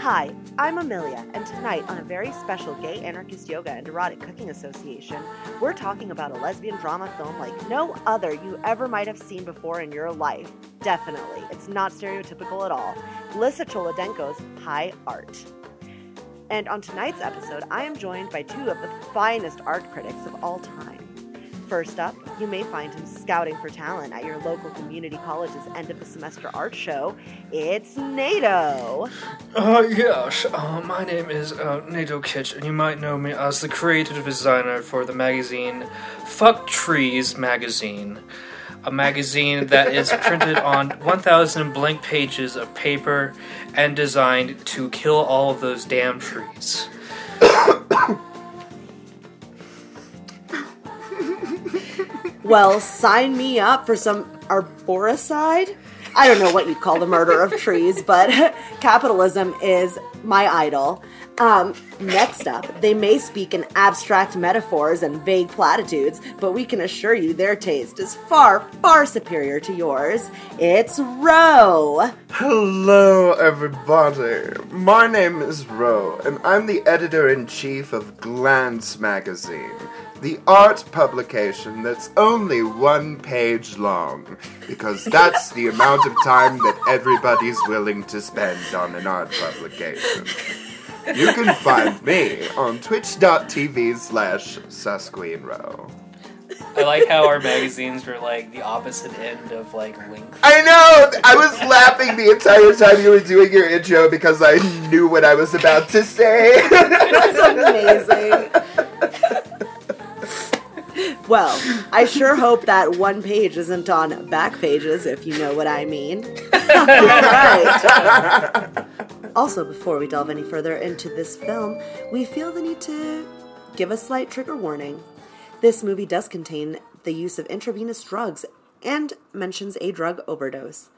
Hi, I'm Amelia, and tonight on a very special Gay Anarchist Yoga and Erotic Cooking Association, we're talking about a lesbian drama film like no other you ever might have seen before in your life. Definitely, it's not stereotypical at all. Lisa Cholodenko's High Art. And on tonight's episode, I am joined by two of the finest art critics of all time. First up, you may find him scouting for talent at your local community college's end of the semester art show. It's Nato. Uh, yes, uh, my name is uh, Nato Kitch, and you might know me as the creative designer for the magazine Fuck Trees Magazine. A magazine that is printed on 1,000 blank pages of paper and designed to kill all of those damn trees. Well, sign me up for some arboricide. I don't know what you'd call the murder of trees, but capitalism is my idol. Um, next up, they may speak in abstract metaphors and vague platitudes, but we can assure you their taste is far, far superior to yours. It's Row. Hello, everybody. My name is Row, and I'm the editor in chief of Glance Magazine, the art publication that's only one page long, because that's the amount of time that everybody's willing to spend on an art publication. You can find me on twitch.tv slash susqueenrow. I like how our magazines were like the opposite end of like length. I know! I was laughing the entire time you were doing your intro because I knew what I was about to say. That's amazing. Well, I sure hope that one page isn't on back pages, if you know what I mean. Right. Also, before we delve any further into this film, we feel the need to give a slight trigger warning. This movie does contain the use of intravenous drugs and mentions a drug overdose.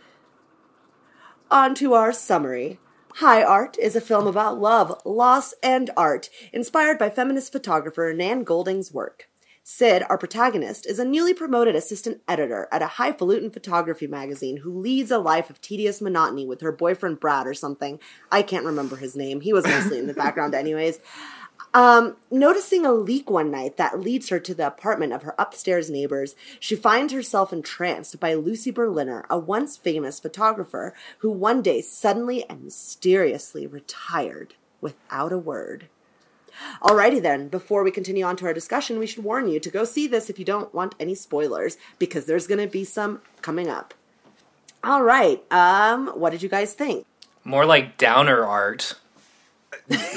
On to our summary. High Art is a film about love, loss, and art, inspired by feminist photographer Nan Goldin's work. Sid, our protagonist, is a newly promoted assistant editor at a highfalutin photography magazine who leads a life of tedious monotony with her boyfriend Brad or something. I can't remember his name. He was mostly in the background, anyways. Um, noticing a leak one night that leads her to the apartment of her upstairs neighbors, she finds herself entranced by Lucy Berliner, a once famous photographer who one day suddenly and mysteriously retired without a word. Alrighty then, before we continue on to our discussion, we should warn you to go see this if you don't want any spoilers, because there's gonna be some coming up. Alright, um, what did you guys think? More like downer art.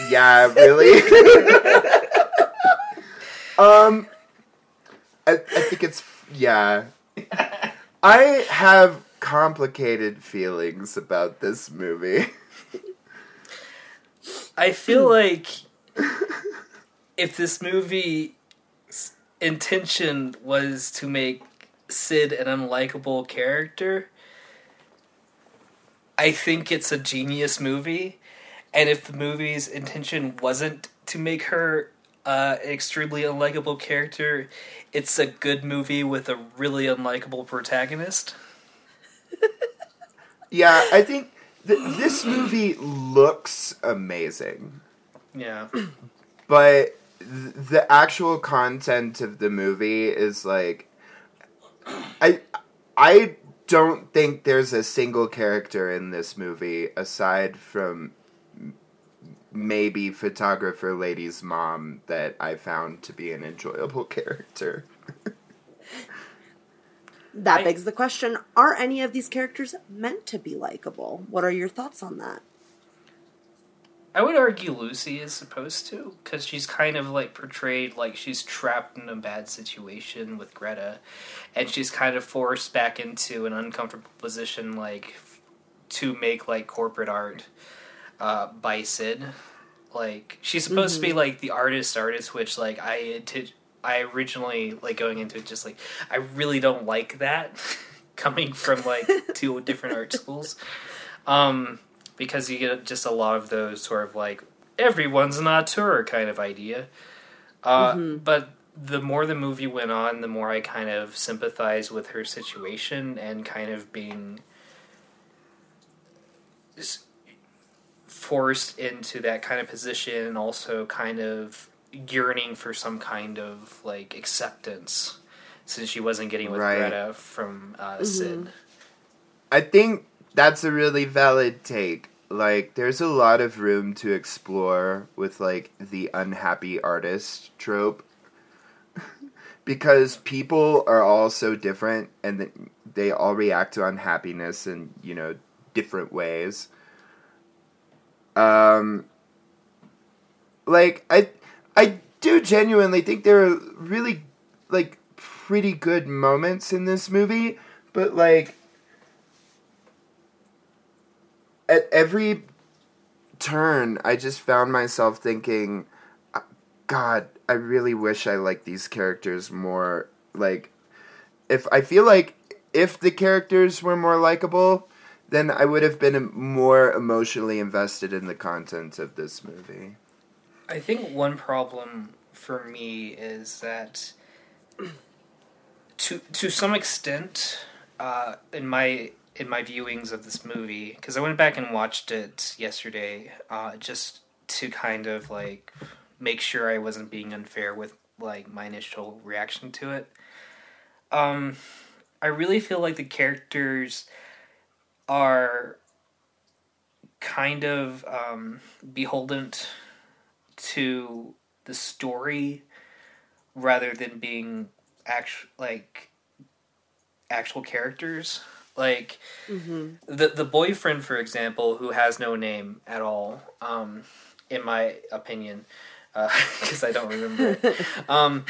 yeah, really? um, I, I think it's, yeah. I have complicated feelings about this movie. I feel like if this movie's intention was to make Sid an unlikable character, I think it's a genius movie. And if the movie's intention wasn't to make her uh, an extremely unlikable character, it's a good movie with a really unlikable protagonist. yeah, I think th- this movie looks amazing. Yeah. But th- the actual content of the movie is like I I don't think there's a single character in this movie aside from maybe photographer lady's mom that I found to be an enjoyable character. that begs the question are any of these characters meant to be likable? What are your thoughts on that? I would argue Lucy is supposed to, because she's kind of like portrayed like she's trapped in a bad situation with Greta, and she's kind of forced back into an uncomfortable position, like to make like corporate art uh, by Sid. Like she's supposed mm-hmm. to be mm-hmm. like the artist artist, which like I I originally like going into it just like I really don't like that coming from like two different art schools. Um, because you get just a lot of those sort of like everyone's an auteur kind of idea. Uh, mm-hmm. But the more the movie went on, the more I kind of sympathized with her situation and kind of being forced into that kind of position and also kind of yearning for some kind of like acceptance since she wasn't getting with Right. Greta from uh, Sid. I think that's a really valid take. Like, there's a lot of room to explore with, like, the unhappy artist trope. because people are all so different and they all react to unhappiness in, you know, different ways. Um, like, I, I do genuinely think there are really, like, pretty good moments in this movie, but, like, at every turn, I just found myself thinking, "Uh, God, I really wish I liked these characters more. Like, if I feel like if the characters were more likable, then I would have been more emotionally invested in the content of this movie. I think one problem for me is that to to some extent uh, in my in my viewings of this movie because I went back and watched it yesterday uh, just to kind of like make sure I wasn't being unfair with like my initial reaction to it. Um, I really feel like the characters are kind of um, beholden to the story rather than being actual like actual characters like the the boyfriend for example who has no name at all um in my opinion because I don't remember it. Um,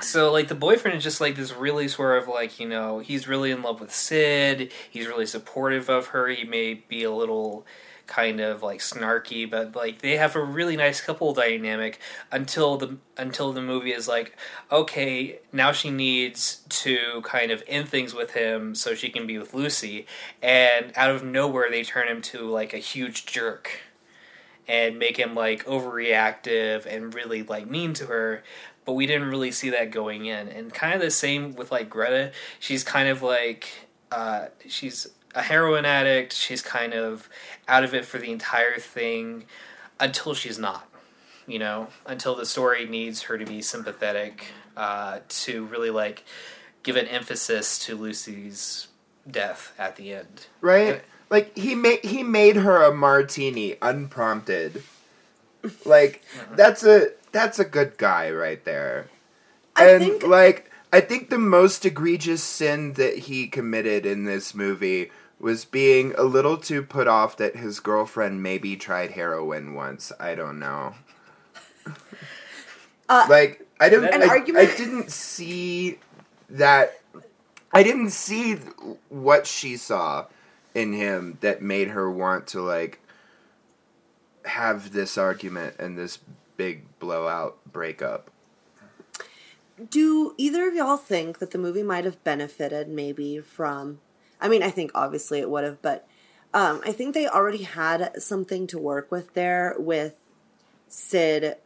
so like the boyfriend is just like this really sort of like you know he's really in love with Sid. He's really supportive of her. He may be a little kind of like snarky, but like they have a really nice couple dynamic until the until the movie is like okay now she needs to kind of end things with him so she can be with Lucy, and out of nowhere they turn him to like a huge jerk and make him like overreactive and really like mean to her but we didn't really see that going in. And kind of the same with like greta. She's kind of like uh, she's a heroin addict. She's kind of out of it for the entire thing until she's not you know until the story needs her to be sympathetic uh, to really like give an emphasis to lucy's death at the end Right? Like he made he made her a martini unprompted. Like that's a that's a good guy right there. I and think- like I think the most egregious sin that he committed in this movie was being a little too put off that his girlfriend maybe tried heroin once. I don't know. Uh, like I didn't An I, argument- I didn't see that I didn't see what she saw in him that made her want to like have this argument and this big blowout breakup. Do either of y'all think that the movie might have benefited maybe from? I mean, I think obviously it would have, but um, I think they already had something to work with there with Sid,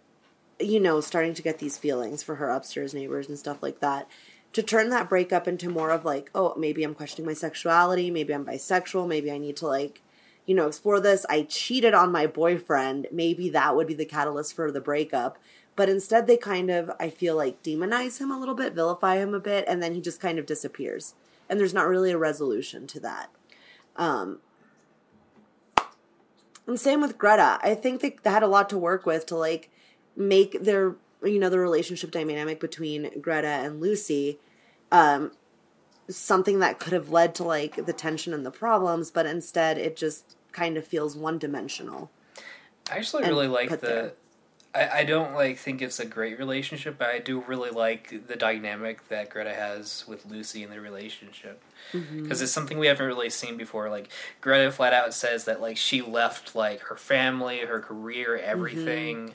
you know, starting to get these feelings for her upstairs neighbors and stuff like that. To turn that breakup into more of like, oh, maybe I'm questioning my sexuality, maybe I'm bisexual, maybe I need to like, you know, explore this. I cheated on my boyfriend. Maybe that would be the catalyst for the breakup. But instead, they kind of, I feel like, demonize him a little bit, vilify him a bit, and then he just kind of disappears. And there's not really a resolution to that. Um, and same with Greta. I think they, they had a lot to work with to like make their, you know, the relationship dynamic between Greta and Lucy um, something that could have led to like the tension and the problems, but instead it just kind of feels one dimensional. I actually really like the. there. I, I don't like think it's a great relationship, but I do really like the dynamic that Greta has with Lucy in the relationship Mm-hmm. because it's something we haven't really seen before. Like Greta flat out says that like she left like her family, her career, everything,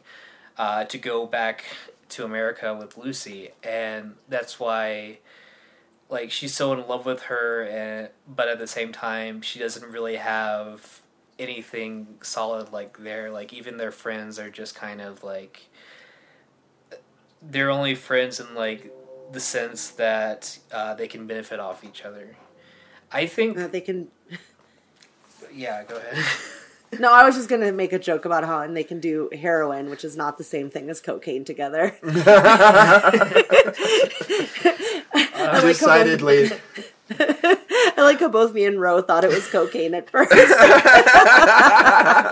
uh, to go back to America with Lucy, and that's why like she's so in love with her and but at the same time she doesn't really have anything solid like there like even their friends are just kind of like they're only friends in like the sense that uh, they can benefit off each other i think That they can yeah go ahead No, I was just gonna make a joke about how and they can do heroin, which is not the same thing as cocaine together. I like how both- Decidedly. I like how both me and Row thought it was cocaine at first.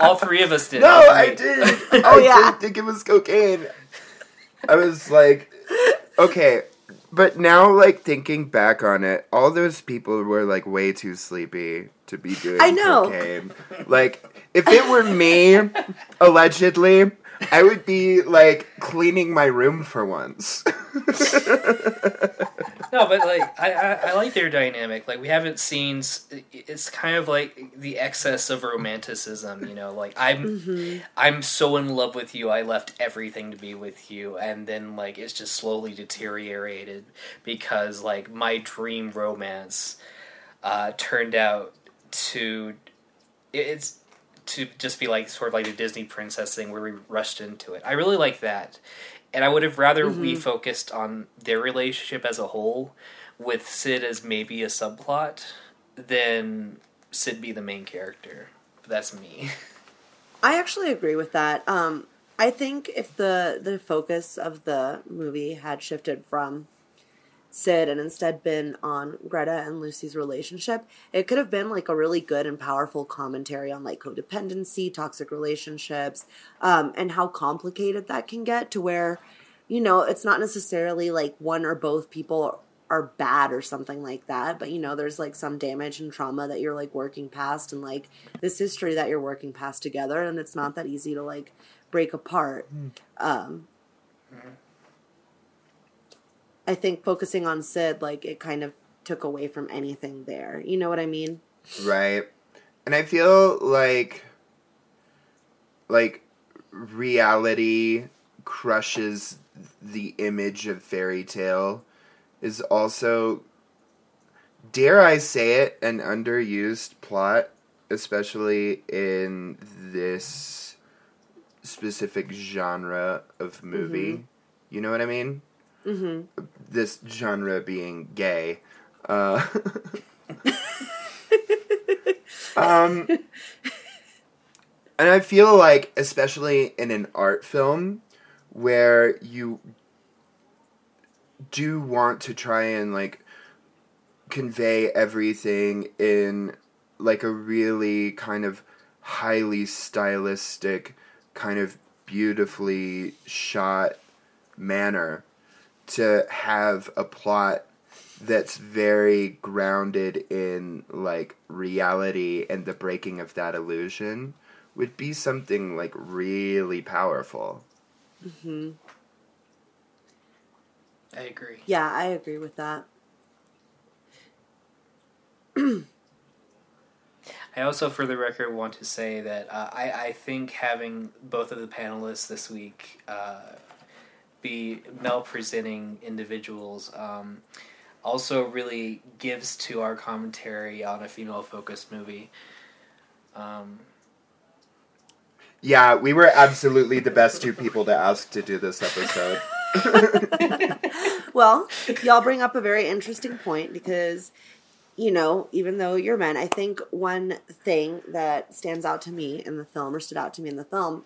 All three of us did. No, I did. Oh, I yeah. did think it was cocaine. I was like, okay, but now like thinking back on it, all those people were like way too sleepy to be doing I know. cocaine. Like, if it were me, allegedly, I would be like cleaning my room for once. No, but like I, I, I like their dynamic. Like we haven't seen. It's kind of like the excess of romanticism. You know, like I'm I'm so in love with you. I left everything to be with you, and then like it's just slowly deteriorated because like my dream romance uh, turned out to it's to just be like sort of like the Disney princess thing where we rushed into it. I really like that. And I would have rather we focused on their relationship as a whole with Sid as maybe a subplot than Sid be the main character. But that's me. I actually agree with that. Um, I think if the the focus of the movie had shifted from Sid and instead been on Greta and Lucy's relationship, it could have been like a really good and powerful commentary on like codependency, toxic relationships, um, and how complicated that can get to where, you know, it's not necessarily like one or both people are bad or something like that, but you know, there's like some damage and trauma that you're like working past and like this history that you're working past together, and it's not that easy to like break apart. Um, I think focusing on Sid, like it kind of took away from anything there. You know what I mean? right and i feel like like reality crushes the image of fairy tale is also dare i say it an underused plot especially in this specific genre of movie mm-hmm. you know what i mean Mm-hmm. this genre being gay uh Um, and I feel like, especially in an art film, where you do want to try and like convey everything in like a really kind of highly stylistic, kind of beautifully shot manner, to have a plot that's very grounded in like reality and the breaking of that illusion would be something like really powerful. Mhm. I agree. Yeah, I agree with that. I also, for the record, want to say that uh, I, I think having both of the panelists this week uh, be male presenting individuals um, also really gives to our commentary on a female focused movie. Um, Yeah, we were absolutely the best two people to ask to do this episode. Well, y'all bring up a very interesting point because, you know, even though you're men, I think one thing that stands out to me in the film, or stood out to me in the film,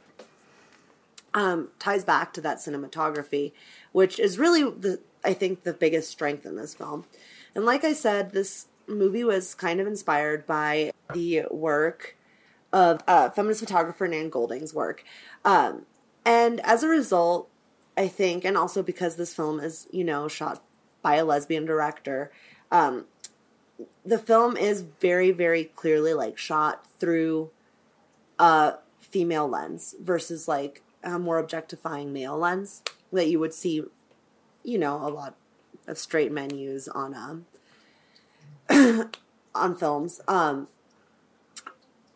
um, ties back to that cinematography, which is really the I think the biggest strength in this film. And like I said, this movie was kind of inspired by the work of uh, feminist photographer Nan Goldin's work, um, and as a result, I think, and also because this film is you know shot by a lesbian director, um, the film is very very clearly like shot through a female lens versus like a more objectifying male lens that you would see, you know, a lot of straight men use on um on films. Um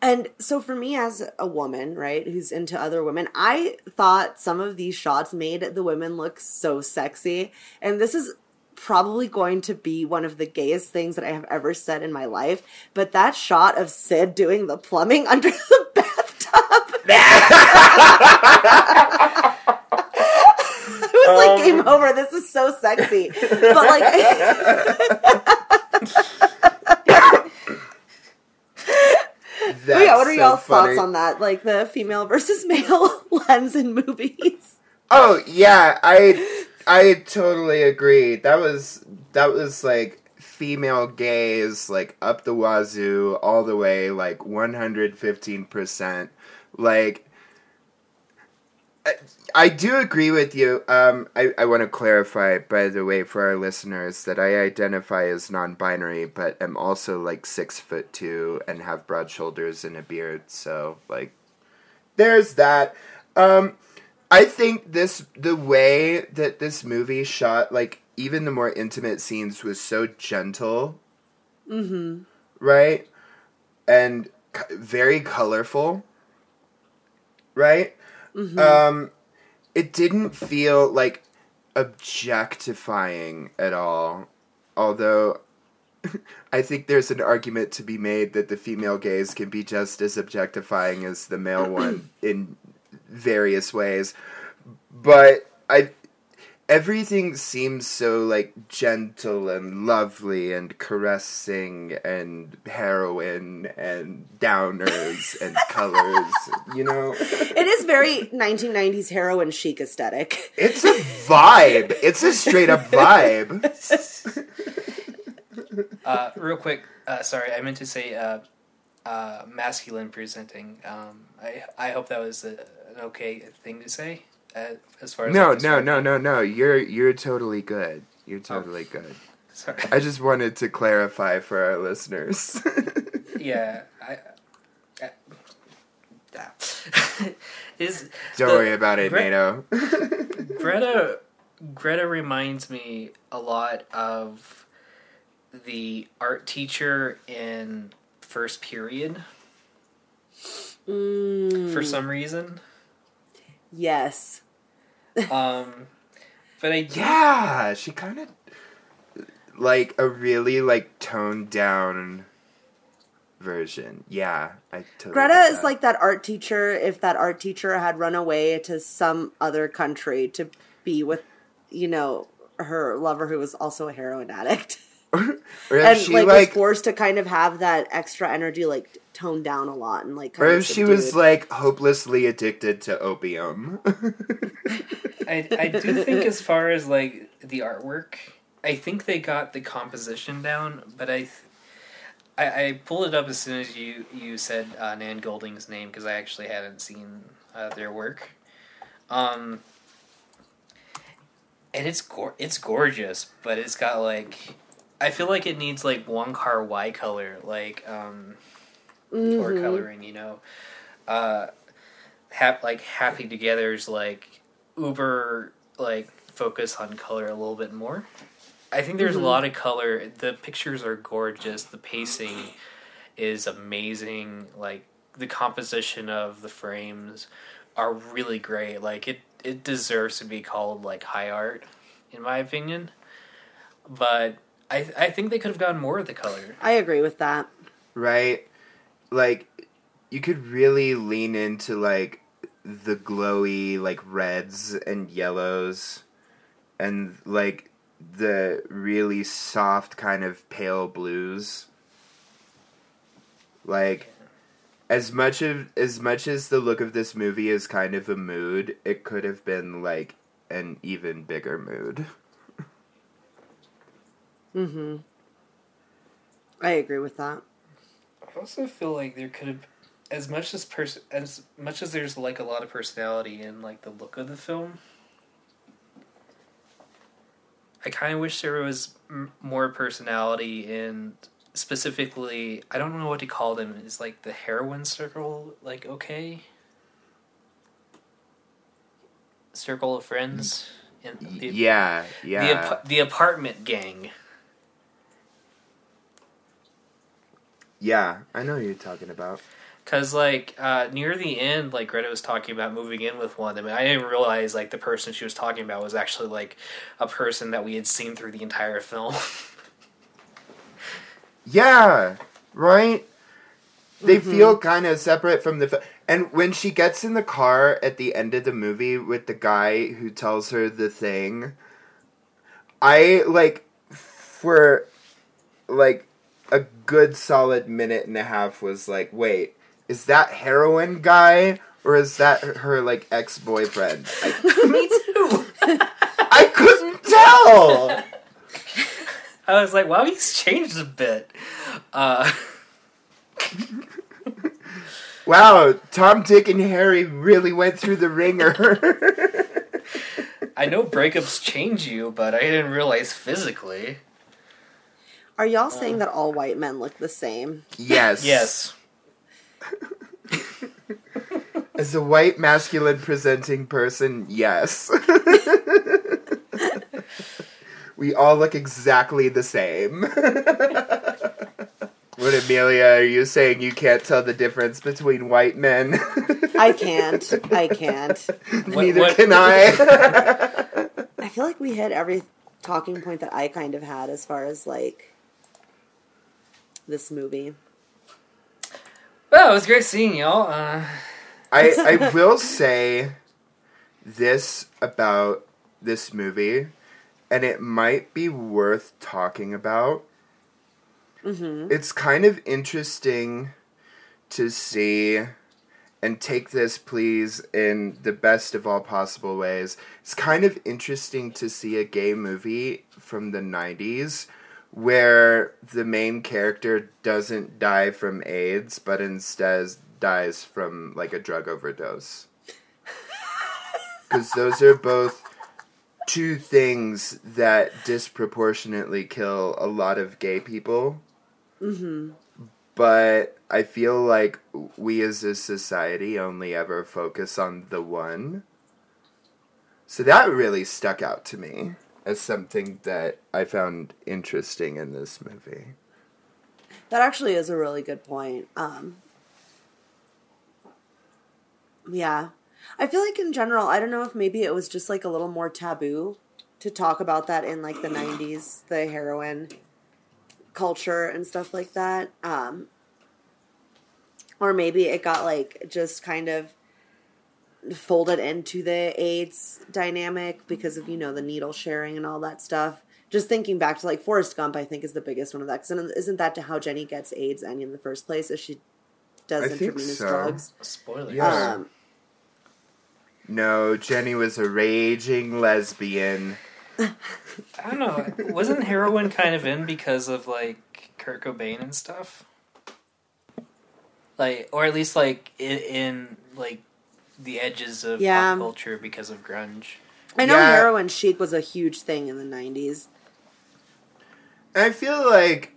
and so for me as a woman, right, who's into other women, I thought some of these shots made the women look so sexy. And this is probably going to be one of the gayest things that I have ever said in my life. But that shot of Sid doing the plumbing under the bathtub. I was like, um, game over. This is so sexy. But like, That's yeah, what are so y'all's funny. thoughts on that? Like the female versus male lens in movies? Oh yeah, I I totally agree. That was that was like female gaze, like up the wazoo, all the way, like one hundred fifteen percent. Like, I, I do agree with you. Um, I I want to clarify, by the way, for our listeners, that I identify as non-binary, but am also like six foot two and have broad shoulders and a beard. So like, there's that. Um. I think this the way that this movie shot like even the more intimate scenes was so gentle. Mm-hmm. Right? And c- very colorful. Right? Um it didn't feel like objectifying at all. Although I think there's an argument to be made that the female gaze can be just as objectifying as the male one in various ways. But I everything seems so like gentle and lovely and caressing and heroin and downers and colors, you know. It is very 1990s heroin chic aesthetic. It's a vibe. It's a straight up vibe. Uh, real quick, uh, sorry, I meant to say uh, uh, masculine presenting. Um, I I hope that was a, an okay thing to say. Uh, as far as No, I'm no, no, no, no. You're you're totally good. You're totally good. Sorry. I just wanted to clarify for our listeners. yeah, I. I is Don't the- worry about it, Gre- Nato. Greta Greta reminds me a lot of the art teacher in first period Mm, for some reason. yes. Um, but I Yeah, she kind of like a really like toned down version. Yeah, I totally. Greta get is like that art teacher if that art teacher had run away to some other country to be with, you know, her lover who was also a heroin addict. or and she like, like, was forced to kind of have that extra energy like toned down a lot and like or if she was like hopelessly addicted to opium. I, I do think as far as like the artwork, I think they got the composition down, but I, th- I, I pulled it up as soon as you you said uh, Nan Goldin's name because I actually hadn't seen uh, their work, um, and it's gor- it's gorgeous, but it's got like I feel like it needs like one car Y color, like um, or Mhm. coloring, you know. Uh, hap- like Happy Together's like uber like focus on color a little bit more. I think there's Mhm. a lot of color. The pictures are gorgeous. The pacing is amazing. Like the composition of the frames are really great. Like it it deserves to be called like high art in my opinion. But I I think they could have gotten more of the color. I agree with that. right? Like you could really lean into like the glowy like reds and yellows and like the really soft kind of pale blues. Like as much of as much as the look of this movie is kind of a mood, it could have been like an even bigger mood. Mm-hmm. I agree with that. I also feel like there could have, as much as pers- as much as there's like a lot of personality in like the look of the film. I kind of wish there was m- more personality in specifically. I don't know what to call them. Is like the heroine circle like okay? Circle of friends in the yeah, the, yeah. apa- the apartment gang. Yeah, I know who you're talking about. Cause like uh, near the end, like Greta was talking about moving in with one of them, and I didn't realize like the person she was talking about was actually like a person that we had seen through the entire film. Yeah, right? They feel kind of separate from the. Fi- and when she gets in the car at the end of the movie with the guy who tells her the thing, I like for like a good solid minute and a half was like, wait, is that heroin guy or is that her like ex boyfriend? I, Me too. I couldn't tell. I was like, wow, he's changed a bit. Uh, Wow, Tom, Dick, and Harry really went through the ringer. I know breakups change you, but I didn't realize physically. Are y'all saying that all white men look the same? yes. Yes. As a white masculine presenting person, yes. we all look exactly the same. what, Amelia, are you saying you can't tell the difference between white men? I can't. I can't. Neither what- can I. I feel like we hit every talking point that I kind of had as far as like this movie. Well, it was great seeing y'all. Uh, I, I will say this about this movie, and it might be worth talking about. Mm-hmm. It's kind of interesting to see, and take this, please, in the best of all possible ways. It's kind of interesting to see a gay movie from the 90s where the main character doesn't die from AIDS, but instead dies from like a drug overdose. Because those are both two things that disproportionately kill a lot of gay people. Mm-hmm. But I feel like we as a society only ever focus on the one. So that really stuck out to me as something that I found interesting in this movie. That actually is a really good point. Um, yeah. I feel like in general, I don't know if maybe it was just like a little more taboo to talk about that in like the 90s, the heroin culture and stuff like that. Um, or maybe it got like just kind of folded into the AIDS dynamic because of, you know, the needle sharing and all that stuff. Just thinking back to like Forrest Gump, I think is the biggest one of that. Because isn't that to how Jenny gets AIDS and in the first place? Is she does I think intravenous so. drugs? Spoiler. Yeah. Um, No, Jenny was a raging lesbian. I don't know. Wasn't heroin kind of in because of like Kurt Cobain and stuff? Like, or at least like in, in like the edges of Yeah. pop culture because of grunge. I know Yeah. heroin chic was a huge thing in the 90s. I feel like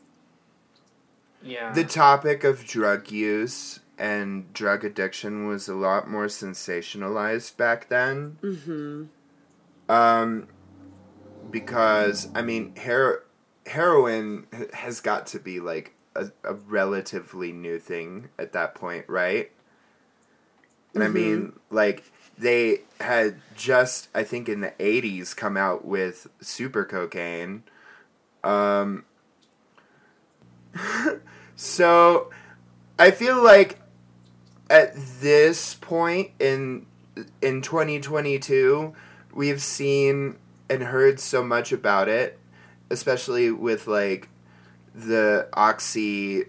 Yeah. the topic of drug use and drug addiction was a lot more sensationalized back then. hmm Um, because I mean, hero- heroin has got to be like a, a relatively new thing at that point, right? And I Mhm. mean, like they had just, I think, in the '80s, come out with super cocaine. Um, so I feel like at this point in in 2022 we've seen and heard so much about it especially with like the oxy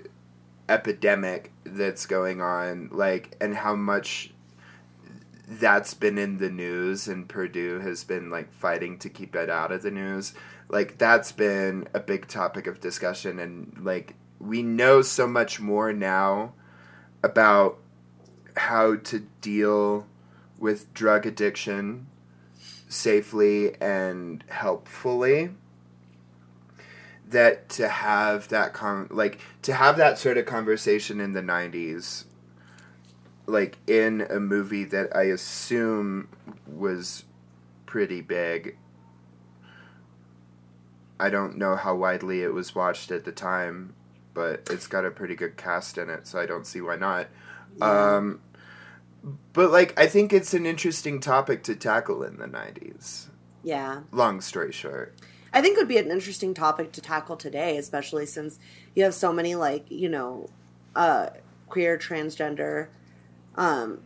epidemic that's going on like and how much that's been in the news and Purdue has been like fighting to keep it out of the news like that's been a big topic of discussion and like we know so much more now about how to deal with drug addiction safely and helpfully that to have that con like to have that sort of conversation in the 90s like in a movie that I assume was pretty big I don't know how widely it was watched at the time but it's got a pretty good cast in it so I don't see why not um, but like, I think it's an interesting topic to tackle in the '90s. Yeah. Long story short, I think it would be an interesting topic to tackle today, especially since you have so many like you know, uh, queer, transgender, um,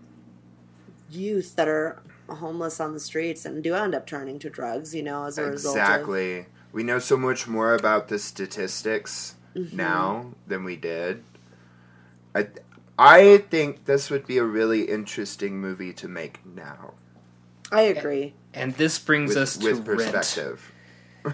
youth that are homeless on the streets and do end up turning to drugs. You know, as a result of exactly. We know so much more about the statistics Mhm. now than we did. I, I think this would be a really interesting movie to make now. I agree. And this brings With, us to with Rent. perspective.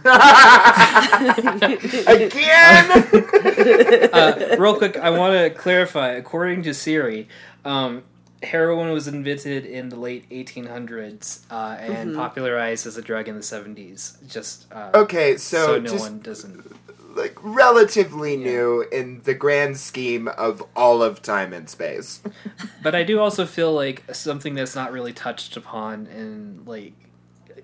Again! uh, real quick, I want to clarify. According to Siri, um, heroin was invented in the late 1800s uh, and popularized as a drug in the 70s. Just uh, okay, so, so no just one doesn't. like relatively new in the grand scheme of all of time and space. But I do also feel like something that's not really touched upon in like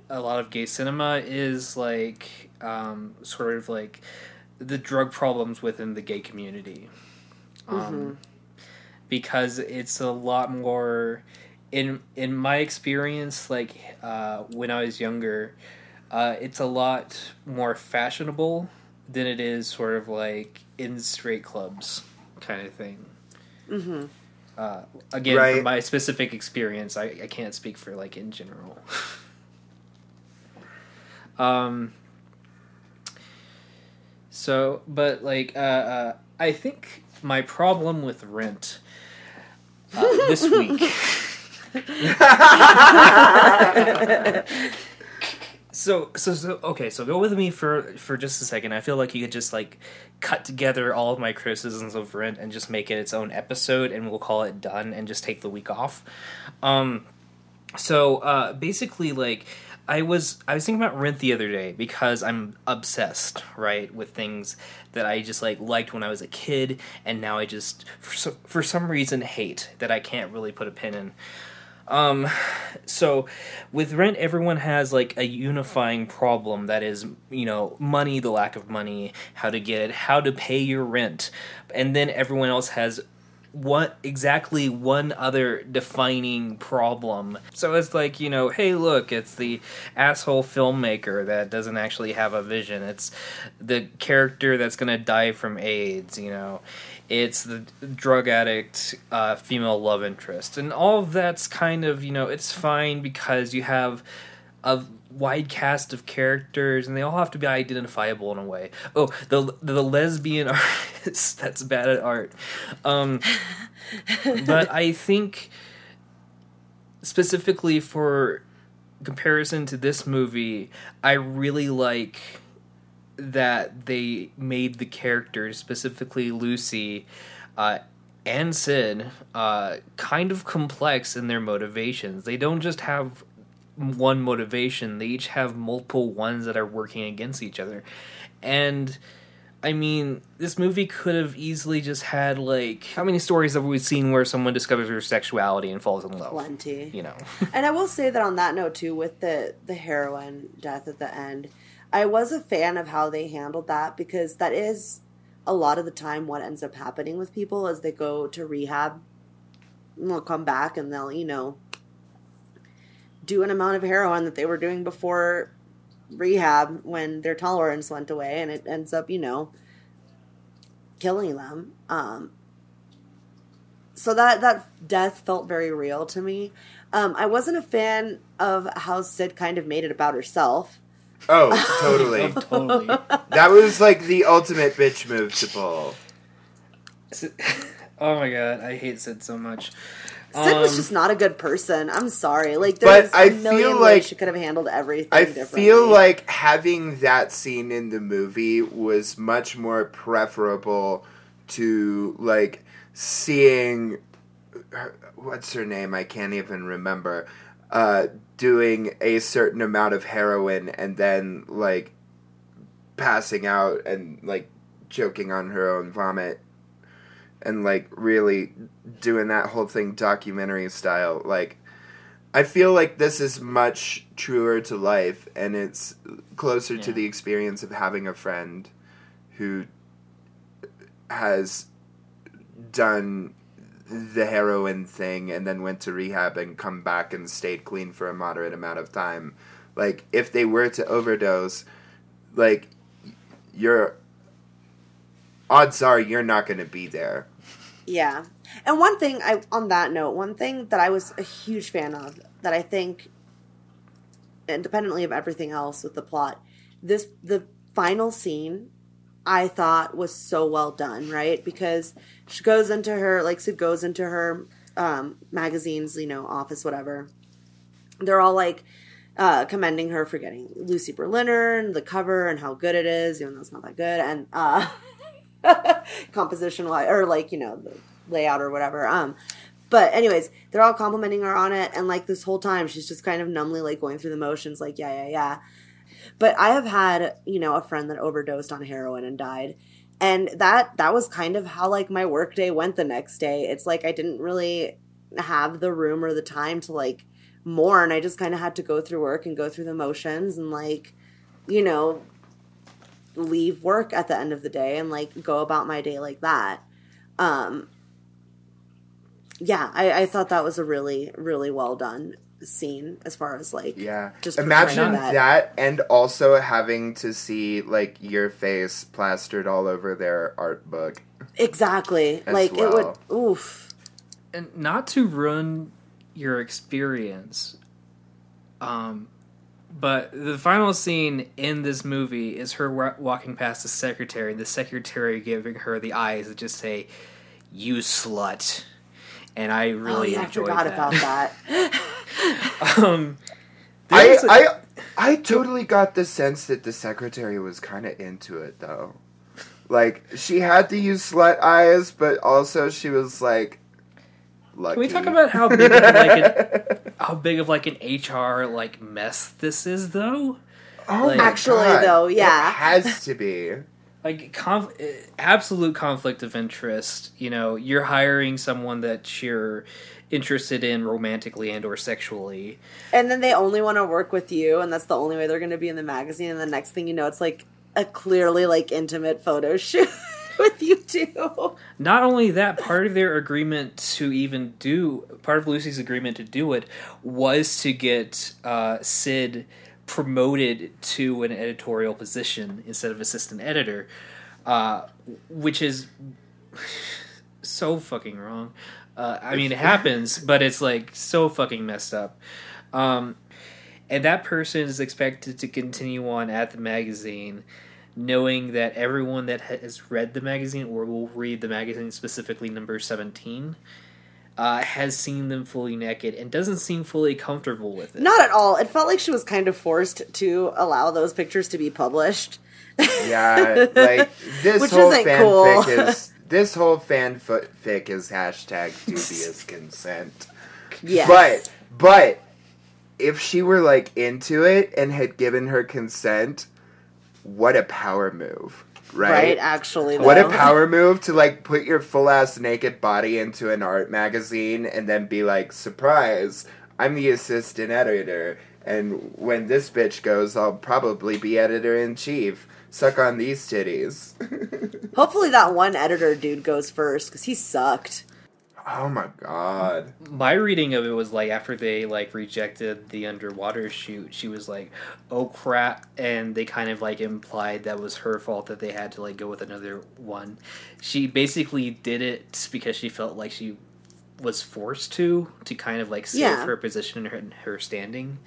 a lot of gay cinema is like um, sort of like the drug problems within the gay community. Um, Because it's a lot more in in my experience, like uh, when I was younger, uh, it's a lot more fashionable than it is sort of like in straight clubs kind of thing. Mm-hmm. Uh, again, Right. from my specific experience, I, I can't speak for like in general. um. So, but like, uh, uh, I think my problem with Rent uh, this week. So, so, so, okay. So, go with me for for just a second. I feel like you could just like cut together all of my criticisms of Rent and just make it its own episode, and we'll call it done, and just take the week off. Um, so uh, basically, like I was I was thinking about Rent the other day because I'm obsessed, right, with things that I just like liked when I was a kid, and now I just for, so, for some reason hate that I can't really put a pin in. Um, so with rent, everyone has like a unifying problem that is, you know, money, the lack of money, how to get it, how to pay your rent, and then everyone else has what exactly one other defining problem. So it's like, you know, hey, look, it's the asshole filmmaker that doesn't actually have a vision. It's the character that's going to die from AIDS, you know. It's the drug addict uh, female love interest. And all that's kind of, you know, it's fine because you have a wide cast of characters and they all have to be identifiable in a way. Oh, the the lesbian artist that's bad at art. Um but I think specifically for comparison to this movie, I really like that they made the characters, specifically Lucy uh, and Sid, uh, kind of complex in their motivations. They don't just have one motivation, they each have multiple ones that are working against each other. And I mean, this movie could have easily just had like how many stories have we seen where someone discovers their sexuality and falls in love? Plenty. You know. And I will say that on that note too, with the the heroin death at the end, I was a fan of how they handled that because that is a lot of the time what ends up happening with people as they go to rehab. And they'll come back and they'll, you know, do an amount of heroin that they were doing before rehab when their tolerance went away and it ends up, you know, killing them. Um, so that that death felt very real to me. Um, I wasn't a fan of how Sid kind of made it about herself. Oh, totally. totally. that was like the ultimate bitch move to pull. oh my god, I hate Sid so much. Sid was Um, just not a good person. I'm sorry. Like there's I a feel million like- ways she could have handled everything. I feel like having that scene in the movie was much more preferable to like seeing her- what's her name? I can't even remember. Uh, doing a certain amount of heroin and then like passing out and like choking on her own vomit and like really doing that whole thing documentary style like I feel like this is much truer to life and it's closer to the experience of having a friend who has done the heroin thing and then went to rehab and come back and stayed clean for a moderate amount of time. Like if they were to overdose, like your odds are you're not going to be there. Yeah. And one thing I on that note, one thing that I was a huge fan of that I think independently of everything else with the plot, this the final scene I thought was so well done, right? Because she goes into her like Sid goes into her um, magazines, you know, office, whatever. They're all like uh, commending her for getting Lucy Berliner and the cover and how good it is, even though it's not that good, and uh, composition wise or like you know layout or whatever. Um, but anyways, they're all complimenting her on it, and like this whole time, she's just kind of numbly like going through the motions, like yeah, yeah, yeah. But I have had you know a friend that overdosed on heroin and died, and that that was kind of how like my work day went the next day. It's like I didn't really have the room or the time to like mourn. I just kind of had to go through work and go through the motions and like you know leave work at the end of the day and like go about my day like that. Um, yeah, I, I thought that was a really, really well done scene as far as like Yeah. Just Imagine that. that. and also having to see like your face plastered all over their art book. exactly As like it would oof and not to ruin your experience um but the final scene in this movie is her wa- walking past the secretary and the secretary giving her the eyes that just say you slut. And i oh really yeah I enjoyed forgot that about that. um I, there's a- I I totally got the sense that the secretary was kind of into it though. Like she had to use slut eyes, but also she was like, "Lucky." Can we talk about how big of like an, how big of like an HR like mess this is though? oh like- Actually, God, though, yeah. it has to be. Like conf- absolute conflict of interest. You know, you're hiring someone that you're interested in romantically and or sexually. and then they only want to work with you and that's the only way they're going to be in the magazine and the next thing you know it's like a clearly like intimate photo shoot with you two Not only that, part of their agreement to even do part of Lucy's agreement to do it was to get uh, Sid promoted to an editorial position instead of assistant editor, uh, which is so fucking wrong. Uh, I mean, it happens, but it's like so fucking messed up. Um, and that person is expected to continue on at the magazine, knowing that everyone that has read the magazine or will read the magazine, specifically number 17, uh, has seen them fully naked and doesn't seem fully comfortable with it. not at all it felt like she was kind of forced to allow those pictures to be published Yeah, like this Which whole isn't fanfic cool. is this whole fanfic is hashtag dubious consent. yes But but if she were like into it and had given her consent, what a power move, right, right? actually What a power move to like put your full ass naked body into an art magazine and then be like, surprise, I'm the assistant editor. And when this bitch goes, I'll probably be editor in chief. Suck on these titties. hopefully that one editor dude goes first because he sucked oh my god. my reading of it was like after they like rejected the underwater shoot she was like oh crap and they kind of like implied that was her fault that they had to like go with another one she basically did it because she felt like she was forced to to kind of like save Yeah. her position and her, her standing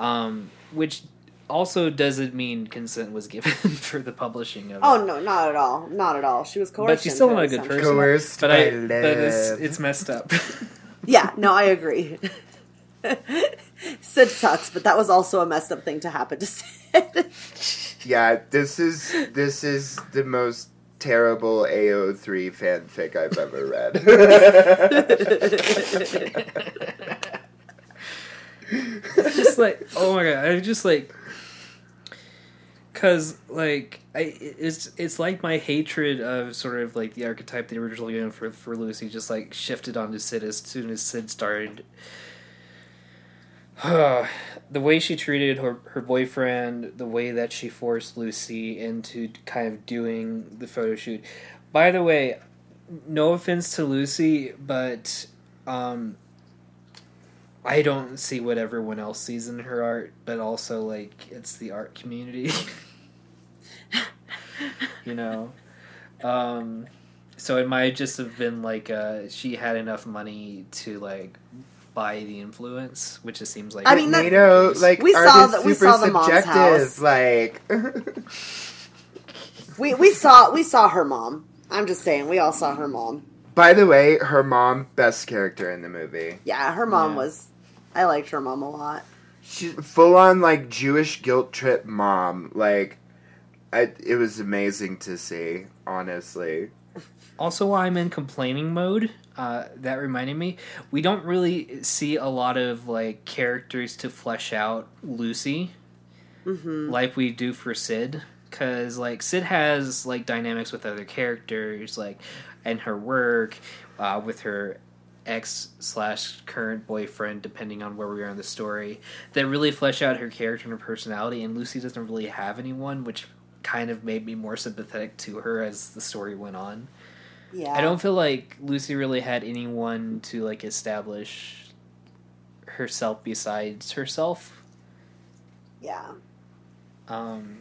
um which also doesn't mean consent was given for the publishing of oh, it? oh no not at all. Not at all. She was coerced but she's still into not a good person. Coerced but i but it's it's messed up. Yeah, no, I agree. Sid sucks, but that was also a messed up thing to happen to Sid. Yeah, this is this is the most terrible AO3 fanfic I've ever read. It's just like oh my god i just like because like I, it's it's like my hatred of sort of like the archetype they originally did for for lucy just like shifted onto sid as soon as sid started. The way she treated her her boyfriend the way that she forced lucy into kind of doing the photo shoot. By the way no offense to lucy but um I don't see what everyone else sees in her art, but also like it's the art community. you know. Um so it might just have been like uh she had enough money to like buy the influence, which it seems like I mean, that- you know, like We art saw that- we saw the mom's house. Like, We we saw we saw her mom. I'm just saying, we all saw her mom. By the way, her mom, best character in the movie. Yeah, her mom Yeah. was. I liked her mom a lot. She's full on like Jewish guilt trip mom. Like, I, it was amazing to see. Honestly, Also, while I'm in complaining mode, uh, that reminded me, we don't really see a lot of like characters to flesh out Lucy hmm like we do for Sid. Because like Sid has like dynamics with other characters, like and her work, uh, with her ex slash current boyfriend, depending on where we are in the story, that really flesh out her character and her personality. And Lucy doesn't really have anyone, which kind of made me more sympathetic to her as the story went on. Yeah, I don't feel like Lucy really had anyone to like establish herself besides herself. Yeah, Um,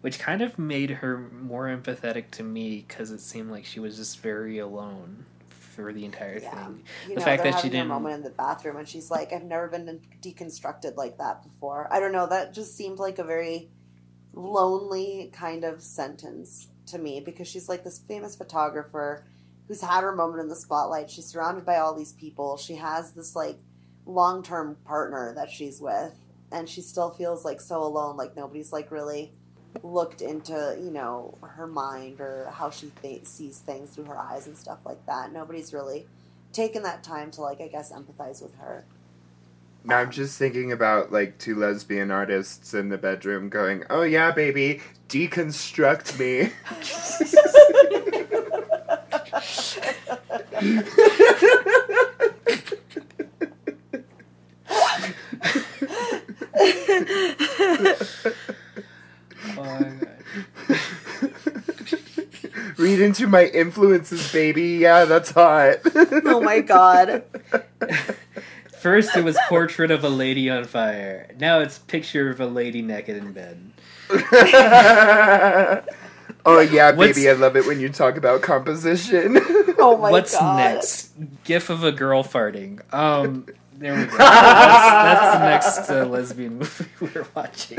which kind of made her more empathetic to me because it seemed like she was just very alone for the entire yeah. thing. You The know, fact that she didn't- moment in the bathroom, and she's like, "I've never been deconstructed like that before." I don't know. That just seemed like a very lonely kind of sentence to me because she's like this famous photographer who's had her moment in the spotlight. She's surrounded by all these people. She has this like long term partner that she's with, and she still feels like so alone. Like nobody's like really looked into you know her mind or how she th- sees things through her eyes and stuff like that. Nobody's really taken that time to like I guess empathize with her. now I'm just thinking about like two lesbian artists in the bedroom going, "Oh yeah, baby, deconstruct me." Read into my influences, baby. Yeah, that's hot. oh my god. First, it was portrait of a lady on fire. Now it's picture of a lady naked in bed. oh yeah, What's- baby, I love it when you talk about composition. Oh my What's god. What's next? GIF of a girl farting. Um, there we go. That's, that's the next uh, lesbian movie we're watching.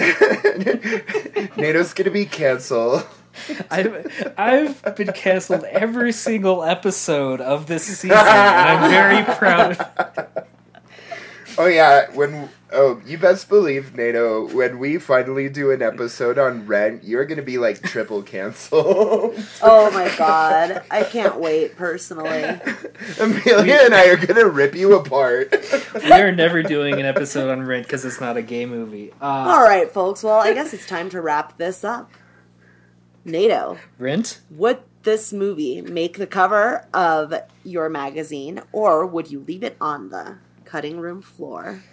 Nato's gonna be canceled. I've, I've been canceled every single episode of this season, and I'm very proud. of Oh yeah, when oh you best believe Nato when we finally do an episode on Rent, you're gonna be like triple canceled. Oh my god. I can't wait personally. Amelia and I are gonna rip you apart. We are never doing an episode on Rent because it's not a gay movie. Uh, All right, folks. Well, I guess it's time to wrap this up. Nato, Rent? would this movie make the cover of your magazine, or would you leave it on the cutting room floor?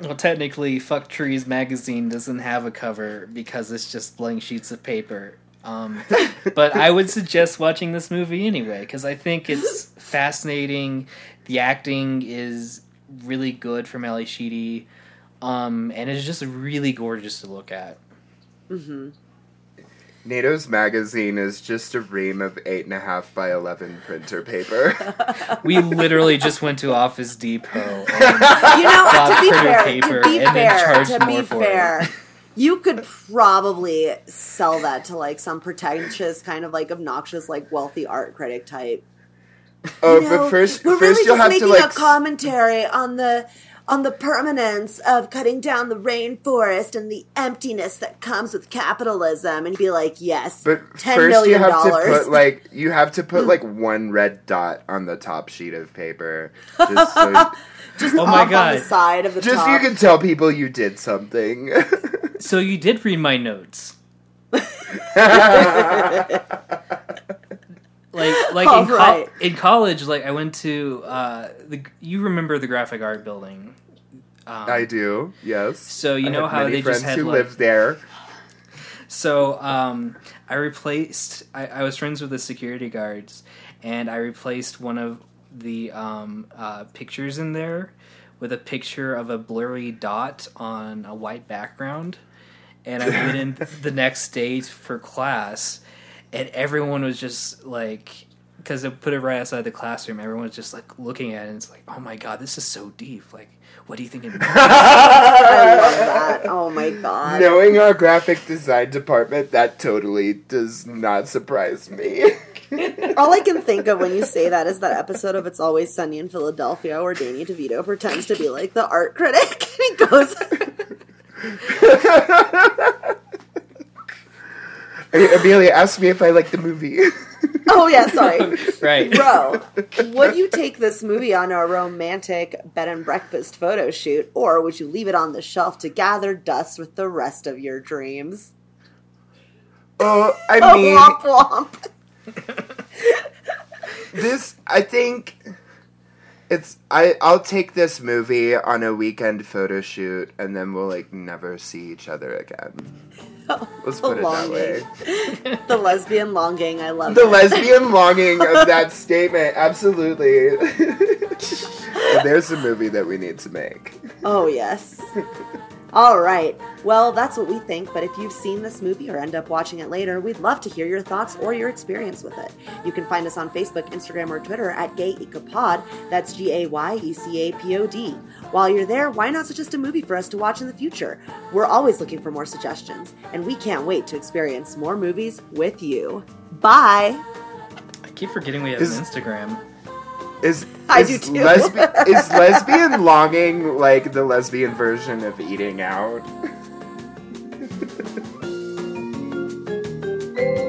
Well, technically, Fuck Trees magazine doesn't have a cover because it's just blank sheets of paper. Um, but I would suggest watching this movie anyway because I think it's fascinating. The acting is really good from Ally Sheedy, um, and it's just really gorgeous to look at. hmm Nato's magazine is just a ream of eight and a half by eleven printer paper. We literally just went to Office Depot. and- You know, Bought to be fair, paper to be and fair, to be more for it. fair, you could probably sell that to like some pretentious, kind of like obnoxious, like wealthy art critic type. oh, You know, but first, we're first really you'll just have making to like. a commentary on the on the permanence of cutting down the rainforest and the emptiness that comes with capitalism, and be like, yes, But ten first, you million have dollars. to put like you have to put like one red dot on the top sheet of paper, just so just Oh off my on God. the side of the just top. you can tell people you did something. So you did read my notes. like like All in, co- right. in college like i went to uh the you remember the graphic art building um, I do, yes. so you I know how many they friends just had who like live there. so um i replaced I, I was friends with the security guards and i replaced one of the um uh pictures in there with a picture of a blurry dot on a white background and i went in the next day for class and everyone was just like because they put it right outside the classroom. everyone was just like looking at it. and It's like, oh my god, this is so deep. Like, what do you think it means? I love that. Oh my god. Knowing our graphic design department, that totally does not surprise me. All I can think of when you say that is that episode of It's Always Sunny in Philadelphia where Danny DeVito pretends to be like the art critic and he goes Amelia asked me if I like the movie. Oh yeah, sorry. right. Bro, would you take this movie on a romantic bed and breakfast photo shoot, or would you leave it on the shelf to gather dust with the rest of your dreams? oh, I Oh, mean, womp womp. this I think it's I I'll take this movie on a weekend photo shoot and then we'll like never see each other again. Let's put it that way. The lesbian longing, I love The it. lesbian longing of that statement, absolutely. There's a movie that we need to make. Oh, yes. All right. Well, that's what we think, but if you've seen this movie or end up watching it later, we'd love to hear your thoughts or your experience with it. You can find us on Facebook, Instagram, or Twitter at GAYECAPod. That's G A Y E C A P O D. While you're there, why not suggest a movie for us to watch in the future? We're always looking for more suggestions, and we can't wait to experience more movies with you. Bye. I keep forgetting we have Is- an Instagram. Is, I do too. Lesbi- is lesbian longing like the lesbian version of eating out?